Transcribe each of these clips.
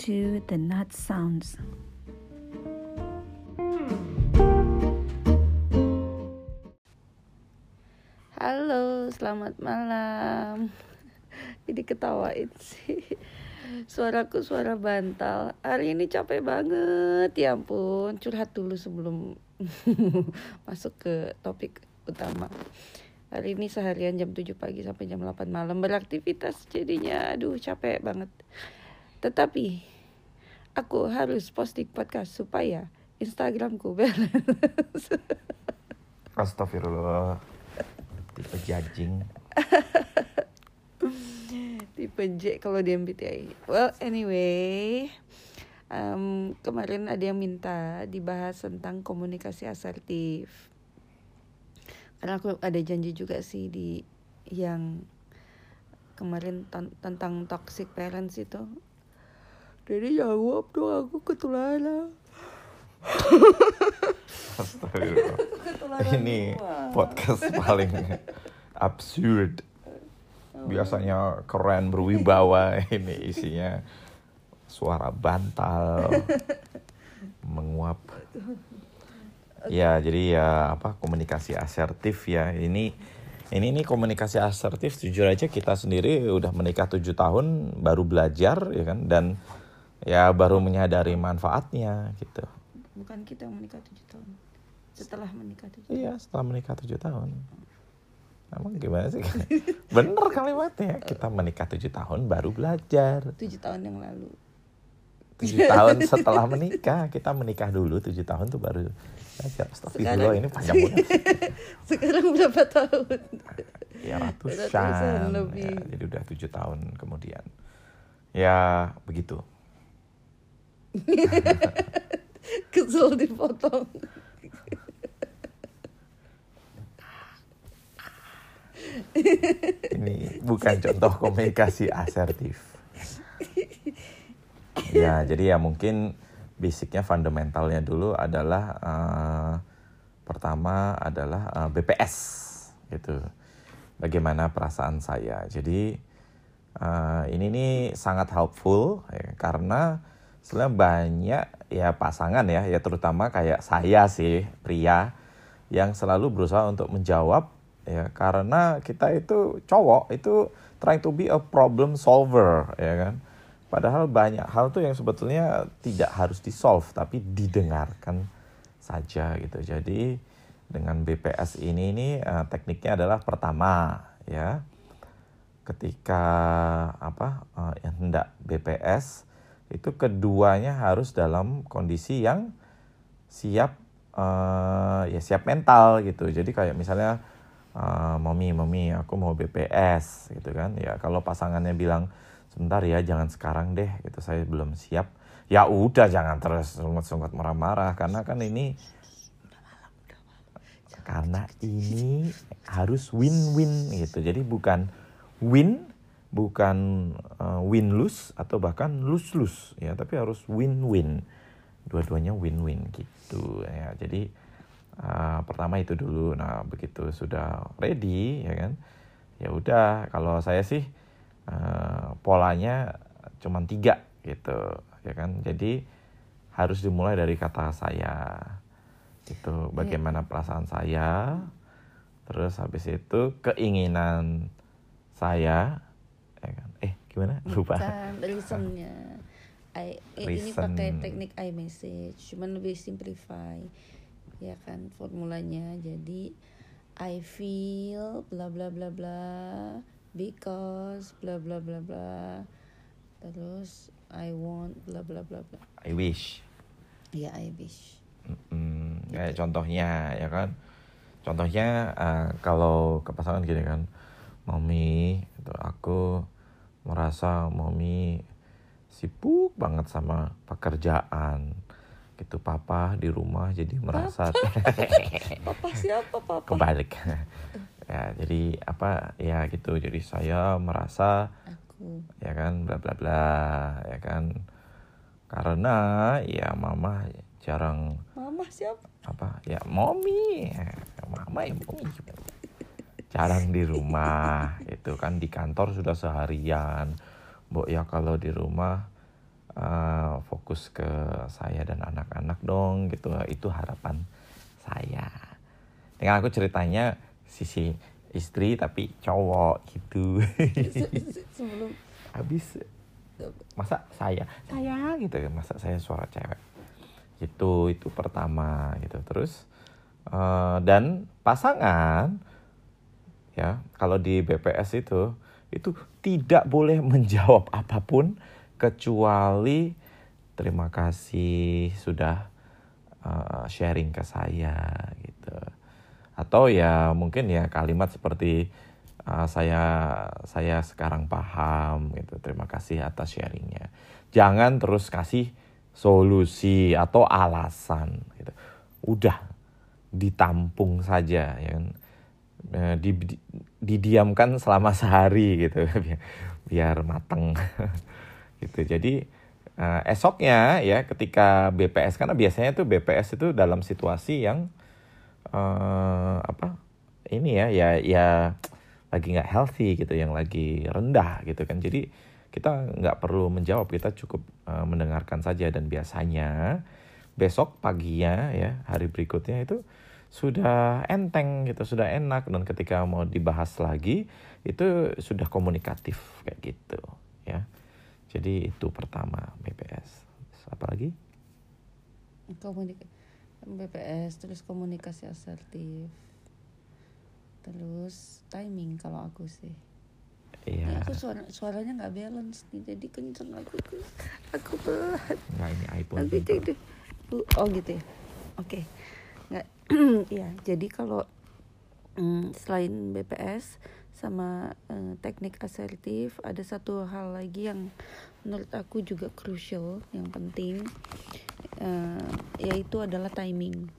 to the Nut Sounds. Halo, selamat malam. Jadi ketawain sih. Suaraku suara bantal. Hari ini capek banget, ya ampun. Curhat dulu sebelum masuk ke topik utama. Hari ini seharian jam 7 pagi sampai jam 8 malam beraktivitas jadinya aduh capek banget. Tetapi aku harus posting podcast supaya Instagramku balance. Astagfirullah. Tipe jajing. Tipe J kalau di MBTI. Well, anyway, um, kemarin ada yang minta dibahas tentang komunikasi asertif. Karena aku ada janji juga sih di yang kemarin tentang toxic parents itu. Jadi jawab dong aku ketularan. Astagfirullah. Ini podcast paling absurd. Biasanya keren berwibawa ini isinya suara bantal menguap. Ya, jadi ya apa komunikasi asertif ya. Ini ini ini komunikasi asertif jujur aja kita sendiri udah menikah tujuh tahun baru belajar ya kan dan ya baru menyadari manfaatnya gitu. Bukan kita yang menikah tujuh tahun. Setelah menikah tujuh Iya, setelah menikah tujuh tahun. Emang gimana sih? Bener kalimatnya. Kita menikah tujuh tahun baru belajar. Tujuh tahun yang lalu. Tujuh tahun setelah menikah. Kita menikah dulu tujuh tahun tuh baru belajar. Astagfirullah ini panjang banget. Sekarang berapa tahun? Ya Ratusan ratusan. lebih. Ya, jadi udah tujuh tahun kemudian. Ya begitu. Kesel dipotong. Ini bukan contoh komunikasi asertif. Ya, jadi ya mungkin basicnya fundamentalnya dulu adalah eh, pertama adalah eh, BPS gitu. Bagaimana perasaan saya. Jadi eh, ini nih sangat helpful ya, karena sebenarnya banyak ya pasangan ya, ya terutama kayak saya sih pria yang selalu berusaha untuk menjawab ya karena kita itu cowok itu trying to be a problem solver ya kan? Padahal banyak hal tuh yang sebetulnya tidak harus di solve tapi didengarkan saja gitu. Jadi dengan BPS ini ini eh, tekniknya adalah pertama ya. Ketika apa yang hendak BPS itu keduanya harus dalam kondisi yang siap eh, ya siap mental gitu. Jadi kayak misalnya uh, mami mami aku mau BPS gitu kan. Ya kalau pasangannya bilang sebentar ya jangan sekarang deh gitu. Saya belum siap. Ya udah jangan terus sungut-sungut marah-marah. Karena kan ini karena ini harus win-win gitu. Jadi bukan win bukan uh, win lose atau bahkan lose lose ya tapi harus win-win dua-duanya win-win gitu ya jadi Uh, pertama itu dulu. Nah, begitu sudah ready ya kan. Ya udah kalau saya sih uh, polanya cuma tiga gitu ya kan. Jadi harus dimulai dari kata saya. Itu bagaimana perasaan saya. Terus habis itu keinginan saya gimana? Lupa. Bukan, reasonnya. I, ini Reason. pakai teknik iMessage, cuman lebih simplify ya kan formulanya jadi I feel bla bla bla bla because bla bla bla bla terus I want bla bla bla bla I wish. ya I wish Mm, kayak contohnya ya kan contohnya eh, kalau ke pasangan gini kan mami itu aku merasa mami sibuk banget sama pekerjaan. Gitu papa di rumah jadi merasa papa? Siapa papa? Kebalik. Ya jadi apa ya gitu. Jadi saya merasa aku. ya kan bla bla bla ya kan. Karena ya mama jarang mama siapa? apa ya mommy. Mama ya mommy jarang di rumah itu kan. Di kantor sudah seharian. Mbok ya kalau di rumah uh, fokus ke saya dan anak-anak dong gitu. Itu harapan saya. Dengan aku ceritanya sisi istri tapi cowok gitu. Sebelum habis masa saya? Saya gitu. Masa saya suara cewek? Itu itu pertama gitu. Terus uh, dan pasangan ya kalau di BPS itu itu tidak boleh menjawab apa pun kecuali terima kasih sudah uh, sharing ke saya gitu atau ya mungkin ya kalimat seperti uh, saya saya sekarang paham gitu terima kasih atas sharingnya jangan terus kasih solusi atau alasan gitu. Udah ditampung saja ya kan. Eh, di, di, didiamkan selama sehari gitu biar, biar mateng. Gitu. Jadi uh, esoknya ya ketika BPS karena biasanya tuh BPS itu dalam situasi yang uh, apa ini ya ya ya lagi nggak healthy gitu yang lagi rendah gitu kan. Jadi kita nggak perlu menjawab kita cukup uh, mendengarkan saja. Dan biasanya besok paginya ya hari berikutnya itu sudah enteng gitu sudah enak dan ketika mau dibahas lagi itu sudah komunikatif kayak gitu ya jadi itu pertama BPS apa lagi komunikasi BPS terus komunikasi asertif terus timing kalau aku sih Iya. Ya, aku suara suaranya nggak balance nih, jadi kenceng aku aku pelan. Nggak ini iPhone. Jadi, oh gitu ya. Oke, okay. ya, jadi kalau mm, selain BPS sama uh, teknik asertif, ada satu hal lagi yang menurut aku juga crucial, yang penting, uh, yaitu adalah timing.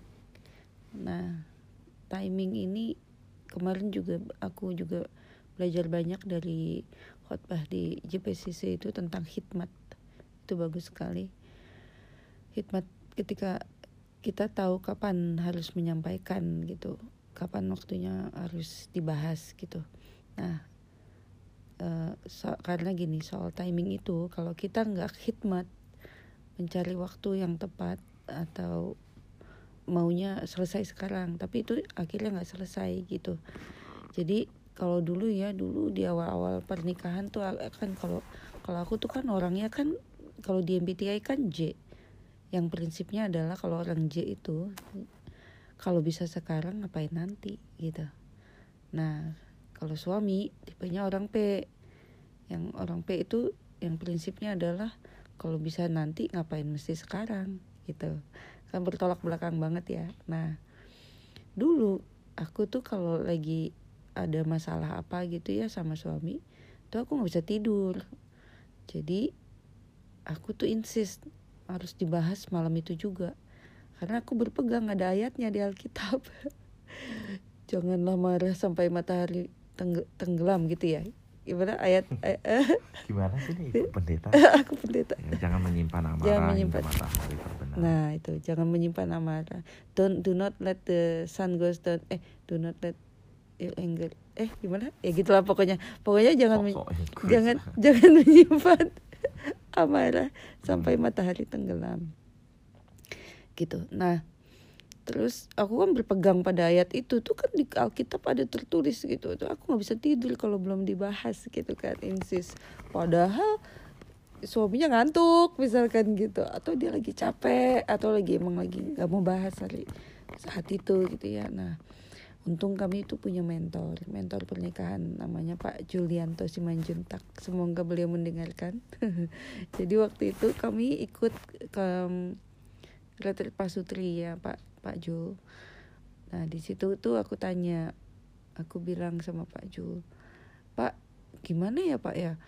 Nah, timing ini kemarin juga aku juga belajar banyak dari khotbah di JPCC itu tentang hikmat itu bagus sekali hikmat ketika kita tahu kapan harus menyampaikan gitu kapan waktunya harus dibahas gitu. Nah uh, so, karena gini soal timing itu kalau kita nggak hikmat mencari waktu yang tepat atau maunya selesai sekarang tapi itu akhirnya nggak selesai gitu. Jadi kalau dulu ya dulu di awal-awal pernikahan tuh kan kalau kalau aku tuh kan orangnya kan kalau di MBTI kan J yang prinsipnya adalah kalau orang J itu kalau bisa sekarang ngapain nanti gitu. Nah kalau suami tipenya orang P. Yang orang P itu yang prinsipnya adalah kalau bisa nanti ngapain mesti sekarang gitu. Kan bertolak belakang banget ya. Nah dulu aku tuh kalau lagi ada masalah apa gitu ya sama suami tuh aku nggak bisa tidur. Jadi aku tuh insist harus dibahas malam itu juga. Karena aku berpegang ada ayatnya di Alkitab. Janganlah marah sampai matahari tenggelam gitu ya. Gimana ayat gimana sih nih pendeta? Aku pendeta. Ya, jangan menyimpan amarah jangan menyimpan. matahari terbenam. Nah itu. Jangan menyimpan amarah. Don't do not let the sun goes down. Eh do not let enggak eh gimana? Ya gitulah pokoknya. Pokoknya jangan men jangan jangan menyimpan amarah sampai matahari tenggelam. Gitu. Nah terus aku kan berpegang pada ayat itu. Tuh kan di Alkitab ada tertulis gitu. Tuh aku nggak bisa tidur kalau belum dibahas gitu kan. Insis. Padahal suaminya ngantuk misalkan gitu. Atau dia lagi capek atau lagi emang lagi nggak mau bahas hari saat itu gitu ya. Nah untung kami itu punya mentor mentor pernikahan namanya Pak Julianto Simanjuntak. Semoga beliau mendengarkan. Jadi waktu itu kami ikut ke retreat pasutri ya Pak Pak Jul. Nah di situ tuh aku tanya aku bilang sama Pak Jul Pak gimana ya Pak ya?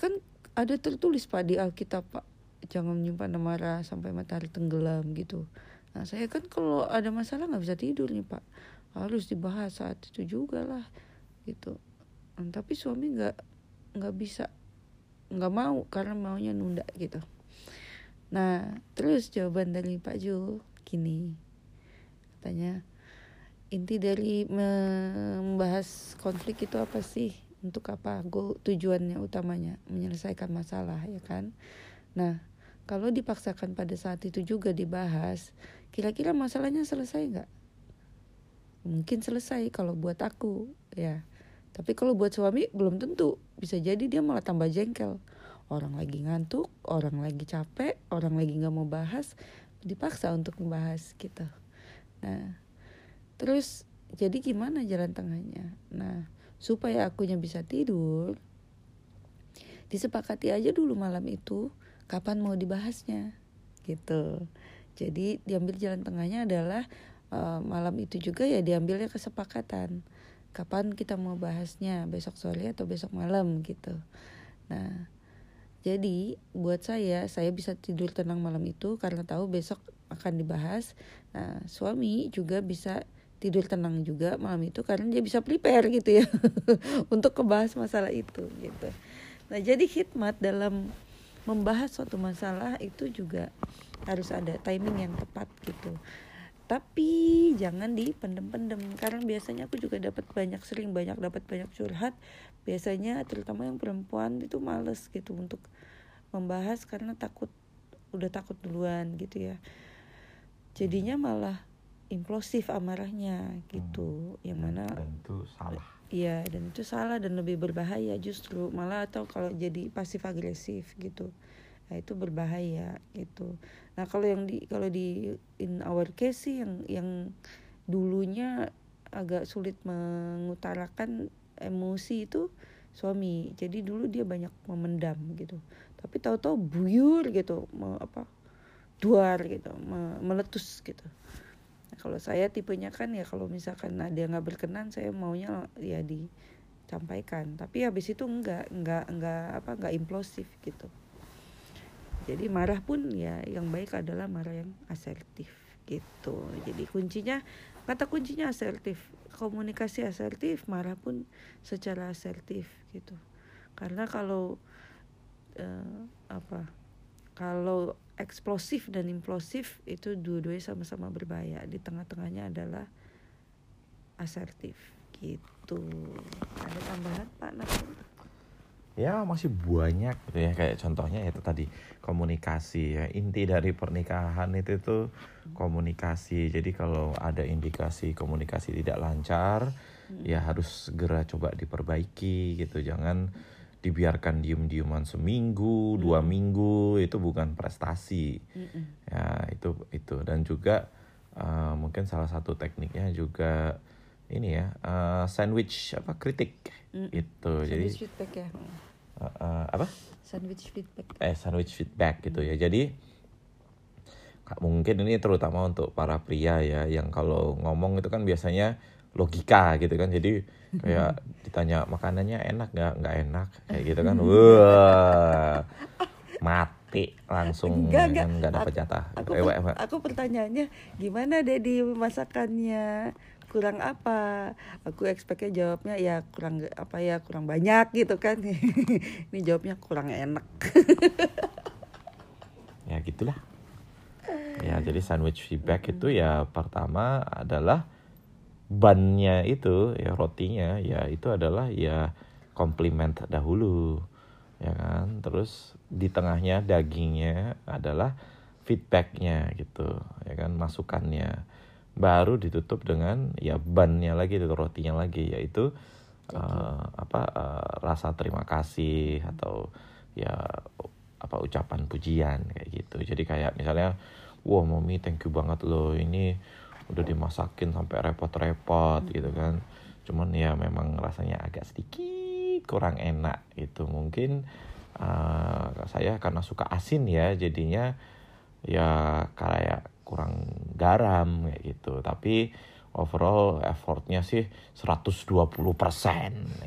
Kan ada tertulis Pak di Alkitab Pak. Jangan menyimpan amarah sampai matahari tenggelam gitu. Nah saya kan kalau ada masalah nggak bisa tidur nih Pak harus dibahas saat itu juga lah gitu. Hmm, tapi suami nggak nggak bisa nggak mau karena maunya nunda gitu. Nah terus jawaban dari Pak Jul gini katanya inti dari membahas konflik itu apa sih? Untuk apa? Gue tujuannya utamanya menyelesaikan masalah ya kan? Nah, kalau dipaksakan pada saat itu juga dibahas, kira-kira masalahnya selesai nggak? Mungkin selesai kalau buat aku, ya. Tapi kalau buat suami belum tentu. Bisa jadi dia malah tambah jengkel. Orang lagi ngantuk, orang lagi capek, orang lagi nggak mau bahas, dipaksa untuk membahas gitu. Nah, terus jadi gimana jalan tengahnya? Nah, supaya akunya bisa tidur, disepakati aja dulu malam itu kapan mau dibahasnya gitu jadi diambil jalan tengahnya adalah uh, malam itu juga ya diambilnya kesepakatan. Kapan kita mau bahasnya besok sore atau besok malam gitu. Nah jadi buat saya saya bisa tidur tenang malam itu karena tahu besok akan dibahas. Nah suami juga bisa tidur tenang juga malam itu karena dia bisa prepare gitu ya untuk kebahas masalah itu gitu. Nah jadi hikmat dalam membahas suatu masalah itu juga harus ada timing yang tepat gitu tapi jangan dipendem-pendem karena biasanya aku juga dapat banyak sering banyak dapat banyak curhat. Biasanya terutama yang perempuan itu males gitu untuk membahas karena takut udah takut duluan gitu ya. Jadinya malah implosif amarahnya gitu hmm. yang mana dan itu salah. Iya dan itu salah dan lebih berbahaya justru malah atau kalau jadi pasif agresif gitu nah itu berbahaya gitu. Nah kalau yang di kalau di in our case sih yang yang dulunya agak sulit mengutarakan emosi itu suami. Jadi dulu dia banyak memendam gitu. Tapi tahu-tahu buyur gitu. Me, apa duar gitu. Me, meletus gitu. Kalau saya tipenya kan ya kalau misalkan ada yang nggak berkenan saya maunya ya disampaikan. Tapi habis itu enggak enggak enggak apa enggak implosif gitu jadi marah pun ya yang baik adalah marah yang asertif gitu. Jadi kuncinya kata kuncinya asertif. Komunikasi asertif marah pun secara asertif gitu. Karena kalau uh, apa kalau eksplosif dan implosif itu dua-duanya sama-sama berbahaya. Di tengah-tengahnya adalah asertif gitu. Ada tambahan pak Nasir? Ya masih banyak gitu ya kayak contohnya itu tadi komunikasi ya inti dari pernikahan itu tuh komunikasi jadi kalau ada indikasi komunikasi tidak lancar hmm. ya harus segera coba diperbaiki gitu jangan dibiarkan diem-dieman seminggu, hmm. dua minggu itu bukan prestasi. Hmm. Ya, itu itu dan juga uh, mungkin salah satu tekniknya juga ini ya, uh, sandwich apa kritik hmm. itu. Sandwich Jadi feedback ya. Uh, uh, apa? Sandwich feedback. Eh, sandwich feedback gitu ya. Jadi mungkin ini terutama untuk para pria ya yang kalau ngomong itu kan biasanya logika gitu kan jadi kayak ditanya makanannya enak nggak nggak enak kayak gitu kan wah mati langsung enggak, enggak. kan nggak dapat jatah. aku, eh, per, aku pertanyaannya gimana deh di masakannya? Kurang apa? Aku expectnya jawabnya ya kurang apa ya kurang banyak gitu kan. Ini jawabnya kurang enak. Ya gitulah. Ya jadi sandwich feedback itu ya pertama adalah bannya itu ya rotinya ya itu adalah ya komplimen dahulu ya kan? Terus di tengahnya dagingnya adalah feedbacknya gitu ya kan masukannya. Baru ditutup dengan ya bannya lagi itu rotinya lagi yaitu uh, apa uh, rasa terima kasih atau ya apa ucapan pujian kayak gitu. Jadi kayak misalnya wah wow, mami thank you banget loh ini udah dimasakin sampai repot-repot gitu kan. Cuman ya memang rasanya agak sedikit kurang enak itu mungkin uh, saya karena suka asin ya jadinya ya kayak kurang garam kayak gitu. Tapi overall effortnya sih 120%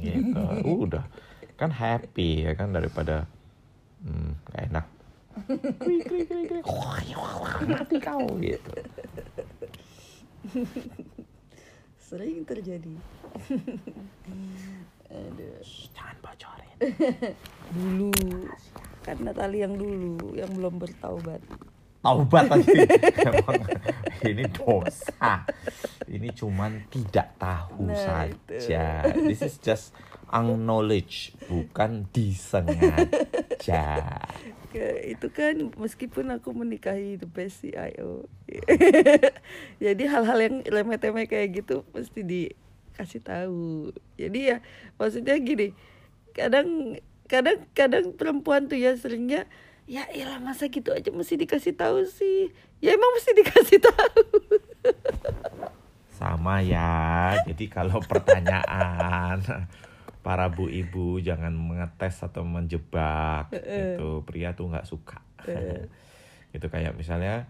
gitu. Uh, udah kan happy ya kan daripada hmm, gak enak. Mati kau gitu. Sering terjadi Aduh. jangan bocorin. Dulu karena tali yang dulu yang belum bertaubat. Taubat lagi. Ini dosa. Ini cuman tidak tahu nah, saja. itu. this is just unknowledge bukan disengaja. Ke- itu kan meskipun aku menikahi the best CIO jadi hal-hal yang remeh-temeh kayak gitu mesti dikasih tahu jadi ya maksudnya gini kadang kadang kadang perempuan tuh ya seringnya ya elah masa gitu aja mesti dikasih tahu sih ya emang mesti dikasih tahu Sama ya. Jadi kalau pertanyaan para bu ibu jangan mengetes atau menjebak itu pria tuh nggak suka. itu kayak misalnya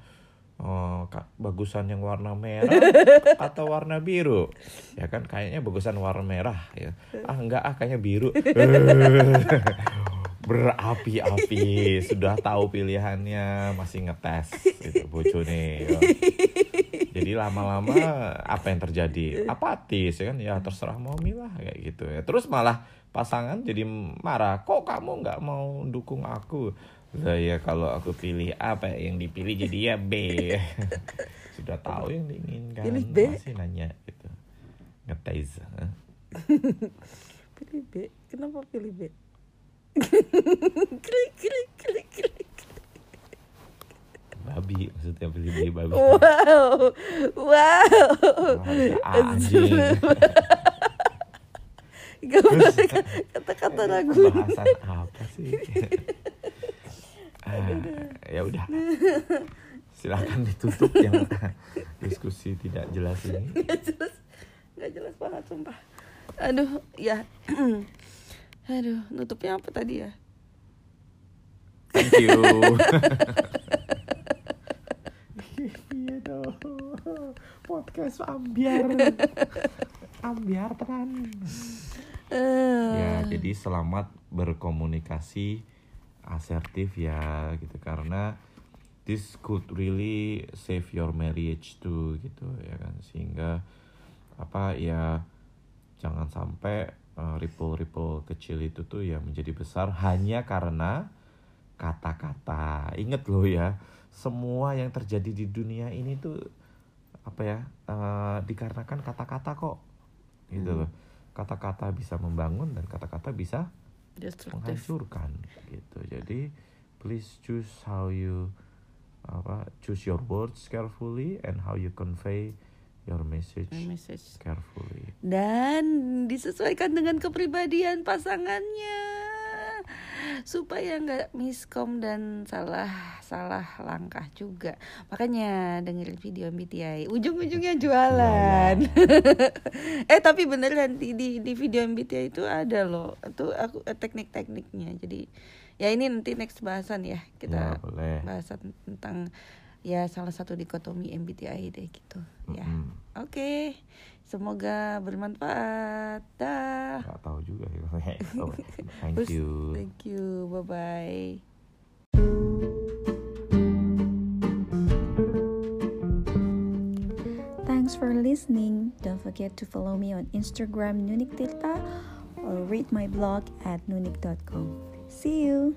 oh Kak, bagusan yang warna merah atau warna biru? Ya kan kayaknya bagusan warna merah ya. Ah enggak ah kayaknya biru. Berapi-api sudah tahu pilihannya masih ngetes itu bojone ya. jadi lama-lama apa yang terjadi? Apatis ya kan? Ya terserah mau milah kayak gitu ya. Terus malah pasangan jadi marah kok kamu nggak mau dukung aku lah ya kalau aku pilih apa yang dipilih jadi ya B. Sudah tahu yang diinginkan. Pilih B. masih nanya gitu. Ngetes eh. pilih B. Kenapa pilih B? Klik klik klik klik. Babi maksudnya pilih B babi. Wow. Wow. A, anjing. Gambar kata-kata ragu Pembahasan apa sih? Ah, ya udah. Silakan ditutup yang diskusi tidak jelas ini. nggak jelas nggak jelas banget sumpah aduh ya aduh nutupnya apa tadi ya Thank you. Iya dong. Podcast ambiar. Ambiar tenan. Eh, Ya, jadi selamat berkomunikasi asertif ya gitu karena this could really save your marriage too gitu ya kan sehingga apa ya jangan sampai uh, ripple-ripple kecil itu tuh ya menjadi besar hanya karena kata-kata. Ingat loh ya, semua yang terjadi di dunia ini tuh apa ya uh, dikarenakan kata-kata kok gitu loh. Kata-kata bisa membangun dan kata-kata bisa menghancurkan gitu. Jadi please choose how you apa choose your words carefully and how you convey your message My message. carefully. dan disesuaikan dengan kepribadian pasangannya. Supaya nggak miskom dan salah salah langkah juga. Makanya dengerin video MBTI ujung-ujungnya jualan. Eh tapi beneran di, di di video MBTI itu ada loh. Itu aku eh, teknik-tekniknya. Jadi ya ini nanti next bahasan ya Ya, kita boleh. bahasan tentang ya salah satu dikotomi MBTI deh gitu ya Mm-mm. Oke, semoga bermanfaat. Dah. Gak tahu juga ya. Oh, Thank you. Thank you. Bye bye. Thanks for listening. Don't forget to follow me on Instagram Nunik Tirta or read my blog at nunik.com. See you.